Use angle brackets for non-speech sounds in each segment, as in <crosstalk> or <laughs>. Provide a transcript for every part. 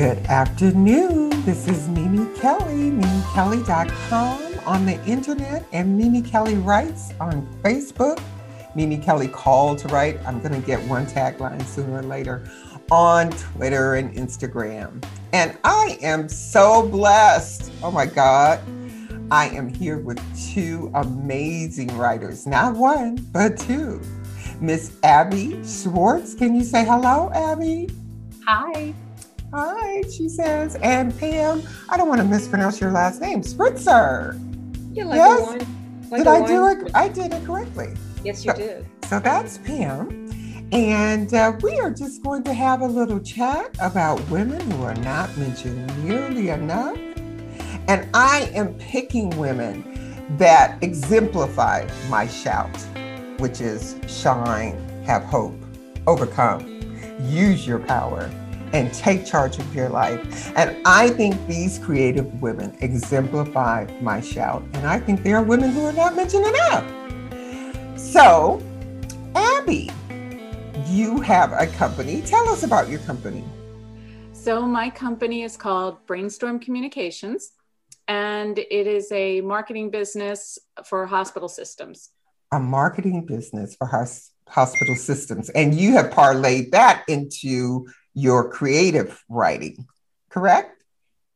Good afternoon. This is Mimi Kelly, MimiKelly.com on the internet, and Mimi Kelly Writes on Facebook. Mimi Kelly Call to Write. I'm going to get one tagline sooner or later on Twitter and Instagram. And I am so blessed. Oh my God. I am here with two amazing writers, not one, but two. Miss Abby Schwartz. Can you say hello, Abby? Hi. Hi, she says. And Pam, I don't want to mispronounce your last name, Spritzer. Yeah, like yes? One, like did I do it? I did it correctly. Yes, you so, did. So that's Pam. And uh, we are just going to have a little chat about women who are not mentioned nearly enough and I am picking women that exemplify my shout, which is shine, have hope, overcome, use your power, and take charge of your life. And I think these creative women exemplify my shout. And I think there are women who are not mentioned enough. So, Abby, you have a company. Tell us about your company. So, my company is called Brainstorm Communications and it is a marketing business for hospital systems. A marketing business for hos- hospital systems. And you have parlayed that into your creative writing, correct?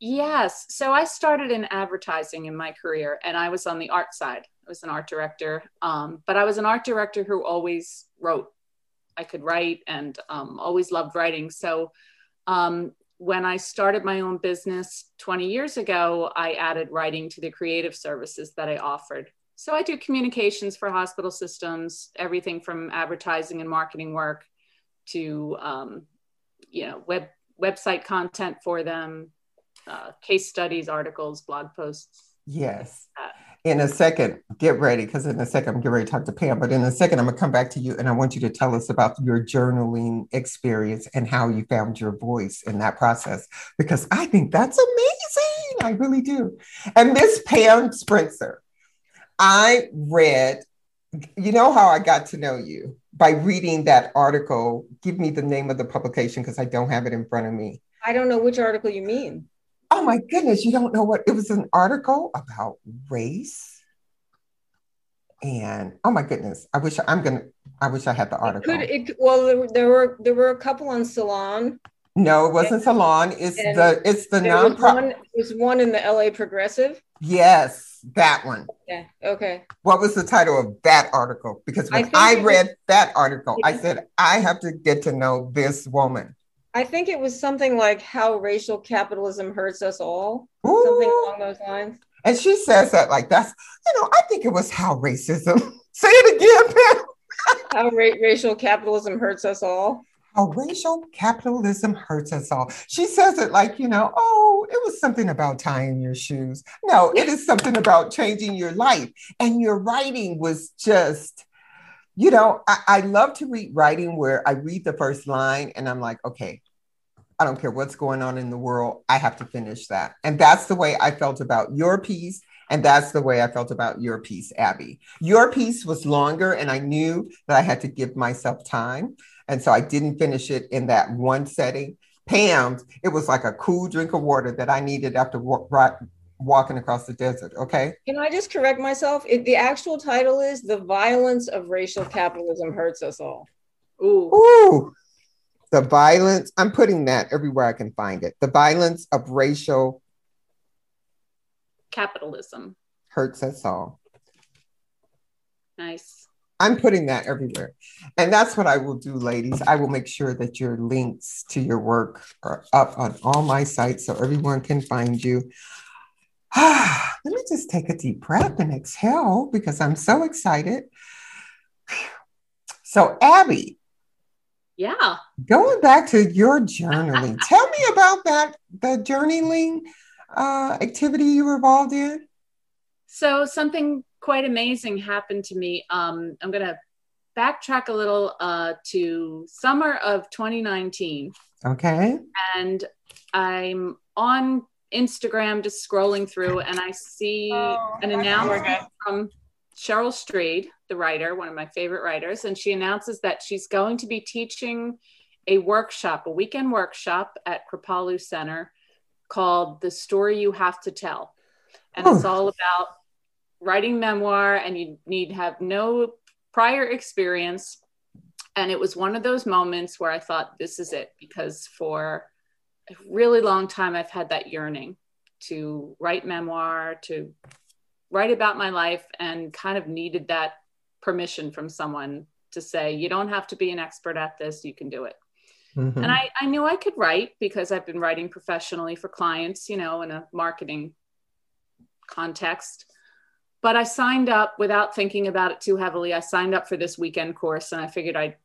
Yes. So I started in advertising in my career and I was on the art side. I was an art director, um, but I was an art director who always wrote. I could write and um, always loved writing. So um, when I started my own business 20 years ago, I added writing to the creative services that I offered. So I do communications for hospital systems, everything from advertising and marketing work to, um, you know, web website content for them, uh, case studies, articles, blog posts. Yes. In a second, get ready because in a second I'm getting ready to talk to Pam. But in a second, I'm gonna come back to you and I want you to tell us about your journaling experience and how you found your voice in that process because I think that's amazing. I really do. And Miss Pam Spritzer, I read, you know how I got to know you by reading that article. Give me the name of the publication because I don't have it in front of me. I don't know which article you mean. Oh my goodness, you don't know what it was an article about race. And oh my goodness, I wish I'm gonna I wish I had the article. It could, it, well, there, there, were there were a couple on Salon. No, it wasn't Salon. It's the it's the non was was one in the LA Progressive. Yes, that one. Yeah. Okay. What was the title of that article? Because when I, I read was, that article, yeah. I said I have to get to know this woman. I think it was something like how racial capitalism hurts us all, Ooh. something along those lines. And she says that like that's, you know, I think it was how racism. <laughs> Say it again, Pam. how ra- racial capitalism hurts us all. How racial capitalism hurts us all. She says it like, you know, oh, it was something about tying your shoes. No, it is something about changing your life. And your writing was just you know, I, I, love to read writing where I read the first line and I'm like, okay, I don't care what's going on in the world, I have to finish that. And that's the way I felt about your piece. And that's the way I felt about your piece, Abby. Your piece was longer, and I knew that I had to give myself time. And so I didn't finish it in that one setting. Pam's, it was like a cool drink of water that I needed after walking across the desert. Okay. Can I just correct myself? It, the actual title is The Violence of Racial Capitalism Hurts Us All. Ooh. Ooh. The violence, I'm putting that everywhere I can find it. The violence of racial capitalism hurts us all. Nice. I'm putting that everywhere. And that's what I will do, ladies. I will make sure that your links to your work are up on all my sites so everyone can find you. <sighs> Let me just take a deep breath and exhale because I'm so excited. So, Abby. Yeah. Going back to your journaling, <laughs> tell me about that, the journaling uh, activity you were involved in. So, something quite amazing happened to me. Um, I'm going to backtrack a little uh, to summer of 2019. Okay. And I'm on Instagram just scrolling through and I see oh, an announcement from Cheryl Strayed, the writer, one of my favorite writers, and she announces that she's going to be teaching a workshop, a weekend workshop at Kripalu Center called The Story You Have to Tell. And oh. it's all about writing memoir, and you need have no prior experience. And it was one of those moments where I thought, this is it, because for a really long time, I've had that yearning to write memoir, to write about my life, and kind of needed that permission from someone to say, you don't have to be an expert at this, you can do it. Mm-hmm. And I, I knew I could write because I've been writing professionally for clients, you know, in a marketing context. But I signed up without thinking about it too heavily. I signed up for this weekend course and I figured I'd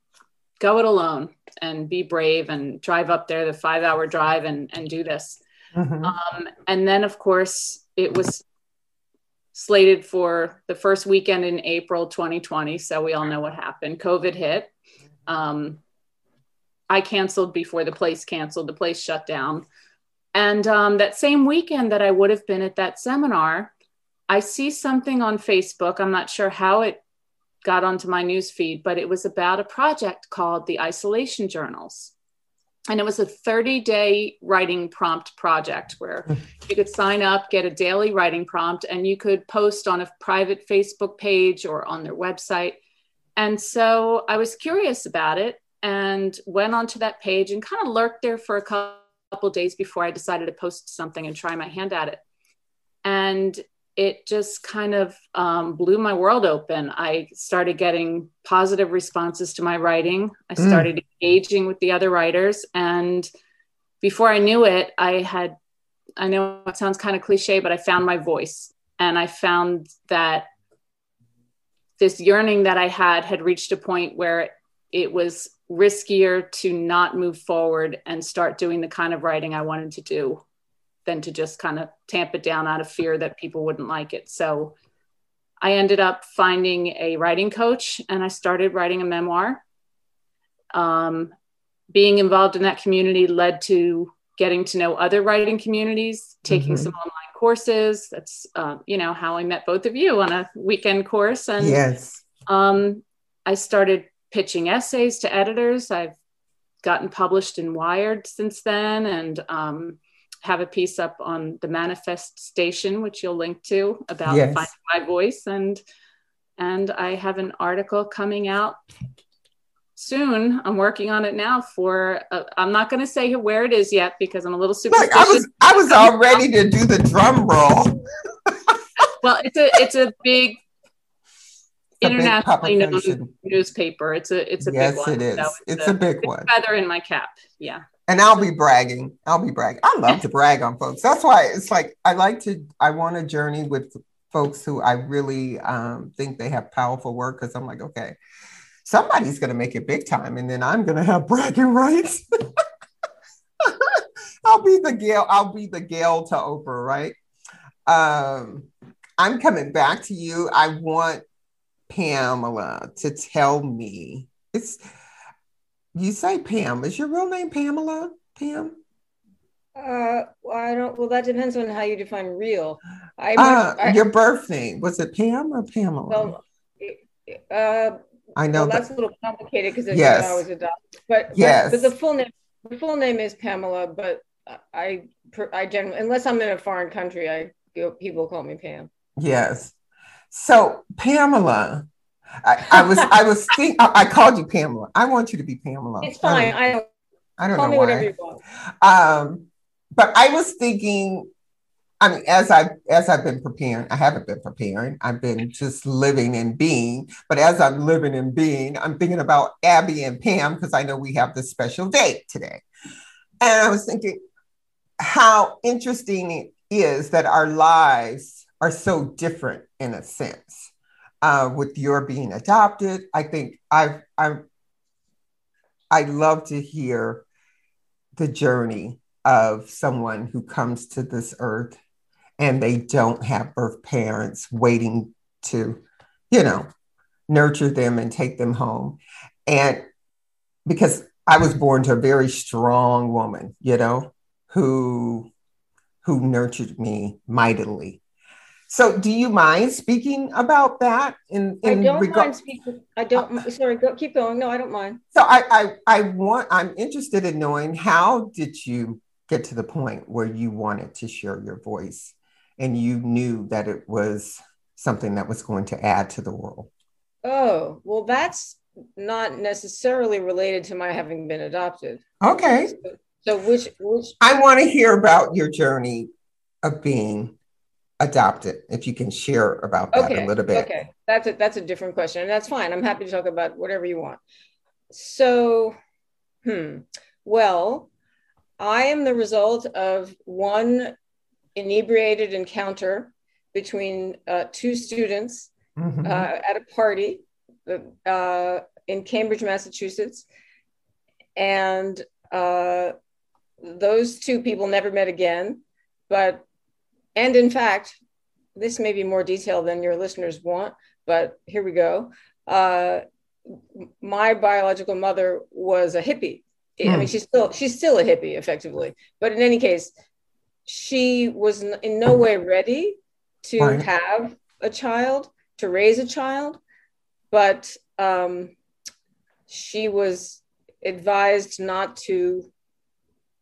go it alone and be brave and drive up there the five hour drive and, and do this. Mm-hmm. Um, and then, of course, it was slated for the first weekend in April 2020. So we all know what happened. COVID hit. Um, I canceled before the place canceled, the place shut down. And um, that same weekend that I would have been at that seminar, I see something on Facebook. I'm not sure how it got onto my news feed, but it was about a project called the Isolation Journals. And it was a 30 day writing prompt project where hmm. you could sign up, get a daily writing prompt, and you could post on a private Facebook page or on their website. And so I was curious about it and went onto that page and kind of lurked there for a couple days before I decided to post something and try my hand at it. And it just kind of um, blew my world open. I started getting positive responses to my writing. I mm. started mm. engaging with the other writers. And before I knew it, I had, I know it sounds kind of cliche, but I found my voice. And I found that this yearning that I had had reached a point where it was riskier to not move forward and start doing the kind of writing I wanted to do than to just kind of tamp it down out of fear that people wouldn't like it. So I ended up finding a writing coach and I started writing a memoir. Um, being involved in that community led to getting to know other writing communities, taking mm-hmm. some online courses. That's uh, you know how I met both of you on a weekend course, and yes, um, I started pitching essays to editors. I've gotten published in Wired since then, and um, have a piece up on the Manifest Station, which you'll link to about yes. finding my voice, and and I have an article coming out soon. I'm working on it now. For uh, I'm not going to say where it is yet because I'm a little superstitious. Look, I was I was all ready to do the drum roll. well, it's a it's a big internationally known newspaper. It's a it's a yes, big one. it is. So it's, it's a, a, big one. Feather in my cap. Yeah and I'll be bragging. I'll be bragging. I love to brag on folks. That's why it's like I like to. I want to journey with folks who I really um, think they have powerful work because I'm like, okay, somebody's going to make it big time, and then I'm going to have bragging rights. <laughs> I'll be the Gail. I'll be the Gail to Oprah, right? Um, I'm coming back to you. I want Pamela to tell me. It's you say Pam. Is your real name Pamela? Pam? Uh, well, I don't. Well, that depends on how you define real. I, uh, I your birth name was it Pam or Pamela? Well, uh, I know well, that's a little complicated because yes. I was adopted. But yes, but, but the full name the full name is Pamela. But I I generally unless I'm in a foreign country, I people call me Pam. Yes. So Pamela, I, I was I was think I, I, called you Pamela. I want you to be Pamela. It's fine. I don't, I don't, know why. Um, but I was thinking. I mean, as I as I've been preparing, I haven't been preparing. I've been just living and being. But as I'm living and being, I'm thinking about Abby and Pam because I know we have this special date today. And I was thinking how interesting it is that our lives are so different in a sense uh, with your being adopted. I think I've, I've, I love to hear the journey of someone who comes to this earth and they don't have birth parents waiting to, you know, nurture them and take them home. And because I was born to a very strong woman, you know, who who nurtured me mightily. So, do you mind speaking about that? In, in I don't reg- mind speaking. I don't. Uh, sorry, go, keep going. No, I don't mind. So, I, I, I want. I'm interested in knowing how did you get to the point where you wanted to share your voice, and you knew that it was something that was going to add to the world. Oh well, that's not necessarily related to my having been adopted. Okay. So, so which which I want to hear about your journey of being adopted if you can share about that okay, a little bit. okay. That's a that's a different question and that's fine. I'm happy to talk about whatever you want. So hmm well i am the result of one inebriated encounter between uh, two students mm-hmm. uh, at a party uh, in cambridge massachusetts and uh, those two people never met again but and in fact, this may be more detail than your listeners want, but here we go. Uh, my biological mother was a hippie. I mean, hmm. she's still she's still a hippie, effectively. But in any case, she was in no way ready to have a child, to raise a child, but um, she was advised not to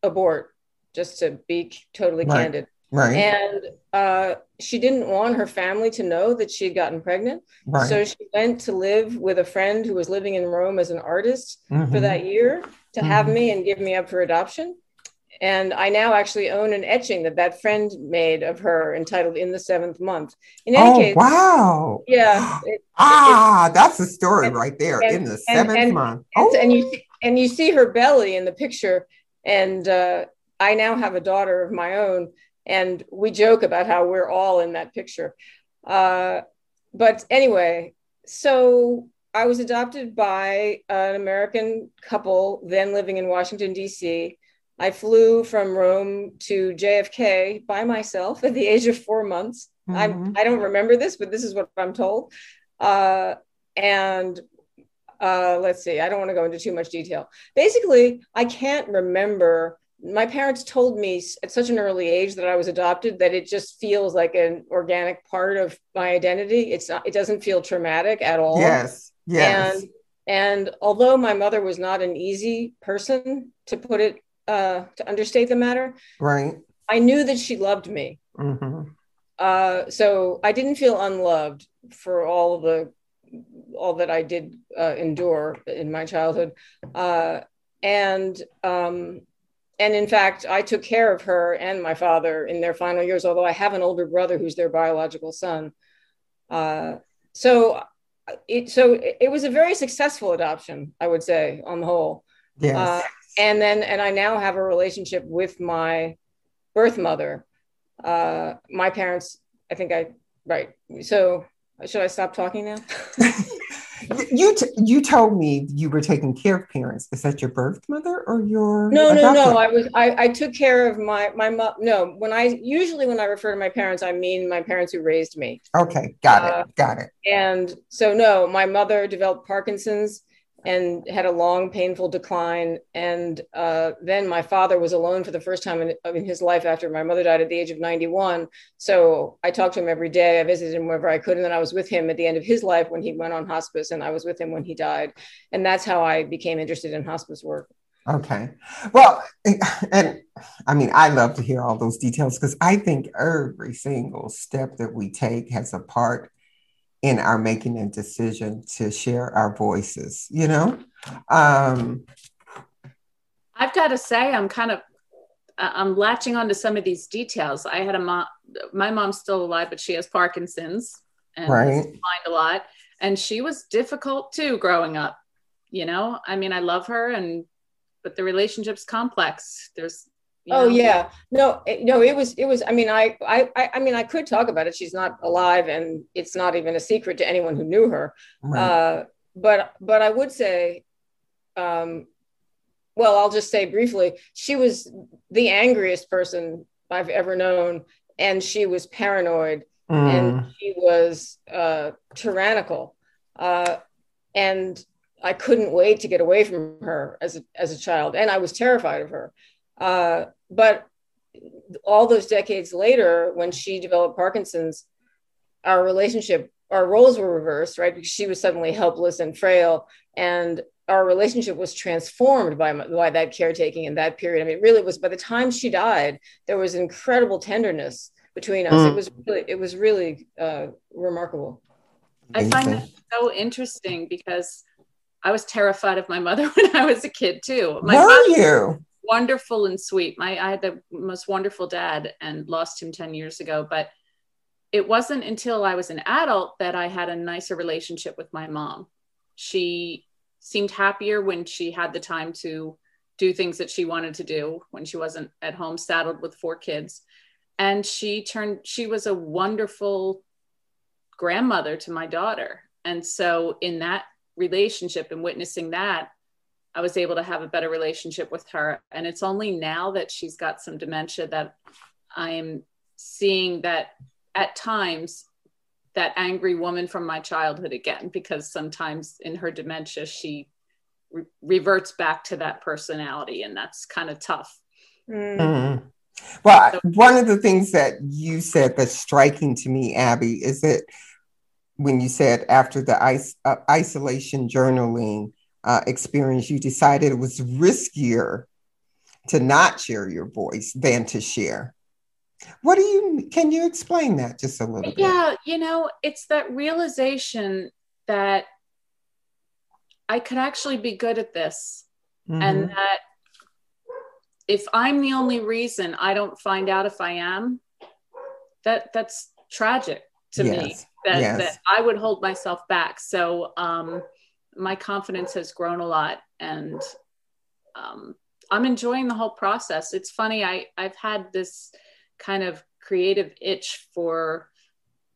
abort. Just to be totally right. candid, Right. And uh, she didn't want her family to know that she had gotten pregnant. Right. So she went to live with a friend who was living in Rome as an artist mm-hmm. for that year to mm-hmm. have me and give me up for adoption. And I now actually own an etching that that friend made of her entitled In the Seventh Month. In any oh, case, wow. Yeah. <gasps> It, ah, it, that's a story and, right there. And, in the seventh and, month. Oh. And, you, and you see her belly in the picture. And uh, I now have a daughter of my own and we joke about how we're all in that picture. Uh, but anyway, so I was adopted by an American couple then living in Washington, D.C. I flew from Rome to JFK by myself at the age of four months. Mm-hmm. I don't remember this, but this is what I'm told. Uh, and uh, let's see, I don't want to go into too much detail. Basically, I can't remember my parents told me at such an early age that I was adopted that it just feels like an organic part of my identity. It's not, it doesn't feel traumatic at all. Yes. Yes. And, and although my mother was not an easy person to put it, uh, to understate the matter, right. I knew that she loved me. Mm-hmm. Uh, so I didn't feel unloved for all the, all that I did uh, endure in my childhood. Uh, and, um, and in fact, I took care of her and my father in their final years, although I have an older brother who's their biological son. Uh, so it so it was a very successful adoption, I would say, on the whole. Yes. Uh, and then and I now have a relationship with my birth mother. Uh, my parents, I think I right. So should I stop talking now? <laughs> you t- you told me you were taking care of parents. Is that your birth mother or your? No, no, no. I was I, I took care of my my mom. No, when I usually when I refer to my parents, I mean my parents who raised me. Okay, got uh, it, got it. And so no, my mother developed Parkinson's and had a long, painful decline. And uh, then my father was alone for the first time in, in, his life after my mother died at the age of 91. So I talked to him every day. I visited him wherever I could. And then I was with him at the end of his life when he went on hospice, and I was with him when he died. And that's how I became interested in hospice work. Okay. Well, and I mean, I love to hear all those details because I think every single step that we take has a part in our making a decision to share our voices, you know? Um, I've got to say, I'm kind of, I'm latching onto some of these details. I had a mom, my mom's still alive, but she has Parkinson's and right. mind a lot. And she was difficult too growing up. You know, I mean, I love her and, but the relationship's complex. There's oh yeah. No it, no it was it was i mean I, I i mean i could talk about it. She's not alive and it's not even a secret to anyone who knew her. Right. uh, but but i would say um well i'll just say briefly she was the angriest person i've ever known and she was paranoid mm. and she was uh tyrannical. Uh and i couldn't wait to get away from her as a, as a child and i was terrified of her uh, but all those decades later, when she developed Parkinson's, our relationship, our roles were reversed, right? Because she was suddenly helpless and frail, and our relationship was transformed by by that caretaking in that period. I mean, it really was. By the time she died, there was incredible tenderness between us. Mm. It was really, it was really uh, remarkable. I find that so interesting because I was terrified of my mother <laughs> when I was a kid too. My Were you? Wonderful and sweet. My I had the most wonderful dad and lost him 10 years ago. But it wasn't until I was an adult that I had a nicer relationship with my mom. She seemed happier when she had the time to do things that she wanted to do when she wasn't at home saddled with four kids. And she turned, she was a wonderful grandmother to my daughter. And so in that relationship and witnessing that, I was able to have a better relationship with her. And it's only now that she's got some dementia that I am seeing that at times that angry woman from my childhood again, because sometimes in her dementia, she re- reverts back to that personality. And that's kind of tough. Mm. Well, so- one of the things that you said that's striking to me, Abby, is that when you said after the is- uh, isolation journaling uh, experience, you decided it was riskier to not share your voice than to share. What do you, can you explain that just a little bit? Yeah, you know, it's that realization that I could actually be good at this mm-hmm. and that if I'm the only reason I don't find out if I am, that that's tragic to yes. me that, yes. that I would hold myself back. So um, my confidence has grown a lot and um, I'm enjoying the whole process. It's funny, I, I've had this kind of creative itch for,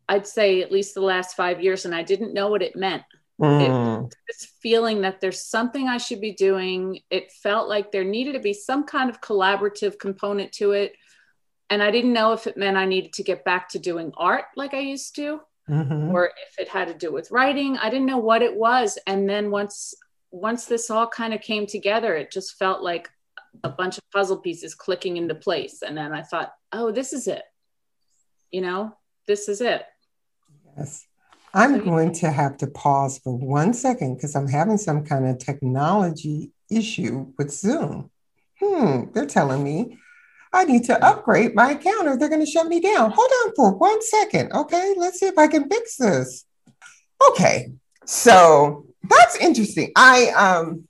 I'd say, at least the last five years, and I didn't know what it meant. Mm. It, this feeling that there's something I should be doing. It felt like there needed to be some kind of collaborative component to it. And I didn't know if it meant I needed to get back to doing art like I used to mm-hmm. or if it had to do with writing. I didn't know what it was. And then once once this all kind of came together, it just felt like a bunch of puzzle pieces clicking into place. And then I thought, oh, this is it. You know, this is it. Yes. I'm so, going to have to pause for one second because I'm having some kind of technology issue with Zoom. Hmm, they're telling me I need to upgrade my account or they're going to shut me down. Hold on for one second. Okay, let's see if I can fix this. Okay, so that's interesting. I, um,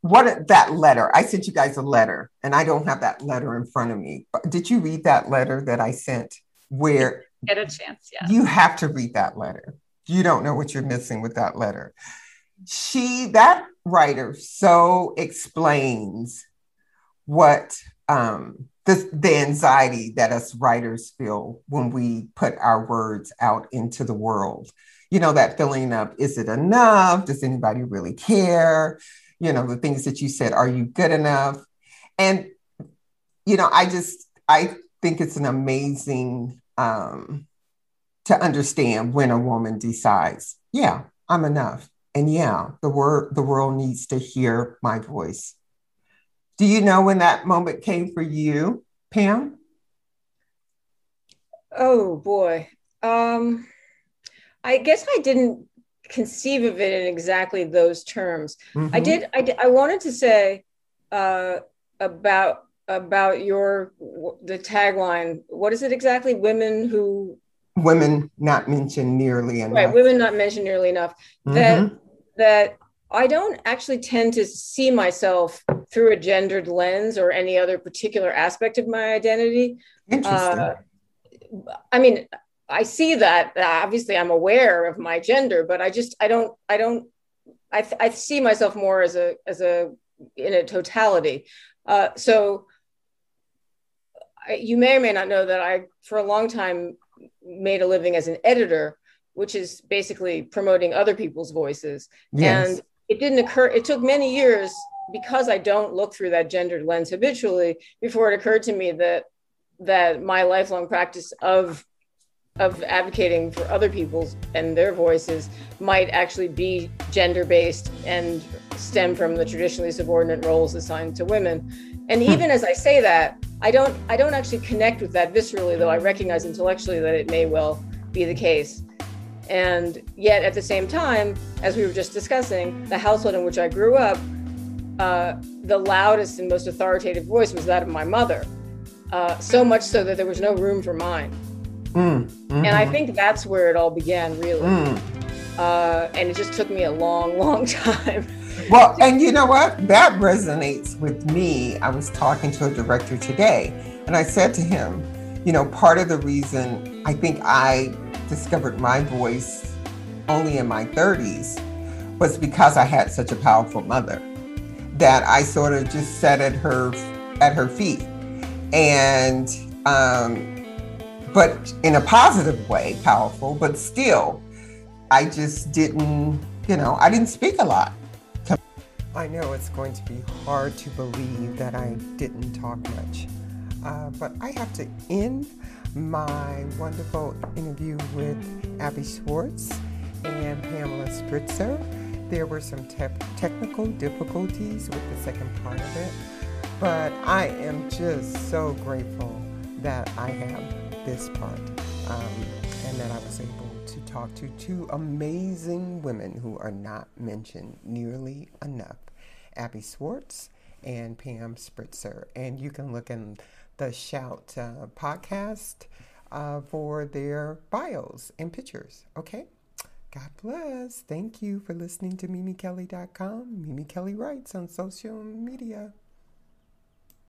what that letter, I sent you guys a letter and I don't have that letter in front of me. Did you read that letter that I sent where? Get a chance, yeah. You have to read that letter. You don't know what you're missing with that letter. She, that writer, so explains what um, the, the anxiety that us writers feel when we put our words out into the world. You know, that feeling of, is it enough? Does anybody really care? You know, the things that you said, are you good enough? And, you know, I just, I think it's an amazing um, to understand when a woman decides, yeah, I'm enough. And yeah, the word the world needs to hear my voice. Do you know when that moment came for you, Pam? Oh boy. Um, I guess I didn't conceive of it in exactly those terms. Mm-hmm. I did. I did, I wanted to say uh, about about your the tagline. What is it exactly? Women who women not mentioned nearly enough. Right, women not mentioned nearly enough. Mm-hmm. That that I don't actually tend to see myself through a gendered lens or any other particular aspect of my identity. Interesting. Uh, I mean, I see that. Obviously, I'm aware of my gender, but I just I don't I don't I, th- I see myself more as a as a in a totality. Uh, so I, you may or may not know that I, for a long time, made a living as an editor, which is basically promoting other people's voices. Yes. And it didn't occur it took many years because i don't look through that gendered lens habitually before it occurred to me that that my lifelong practice of of advocating for other people's and their voices might actually be gender based and stem from the traditionally subordinate roles assigned to women and hmm. even as i say that i don't i don't actually connect with that viscerally though i recognize intellectually that it may well be the case. And yet, at the same time, as we were just discussing, the household in which I grew up, uh, the loudest and most authoritative voice was that of my mother. Uh, so much so that there was no room for mine. Mm, mm-hmm. And I think that's where it all began, really. Mm. Uh, and it just took me a long, <laughs> long time. well, and you know what? That resonates with me. I was talking to a director today, and I said to him, you know, part of the reason I think I discovered my voice only in my 30s was because I had such a powerful mother that I sort of just sat at her at her feet. And um, but in a positive way, powerful, but still, I just didn't, you know, I didn't speak a lot. I know it's going to be hard to believe that I didn't talk much, uh, but I have to end my wonderful interview with Abby Schwartz and Pamela Spritzer. There were some te- technical difficulties with the second part of it, but I am just so grateful that I have this part um, and that I was able to talk to two amazing women who are not mentioned nearly enough Abby Schwartz and Pam Spritzer. And you can look in the Shout uh, podcast uh, for their bios and pictures. Okay? God bless. Thank you for listening to MimiKelly.com. Mimi Kelly Writes on social media.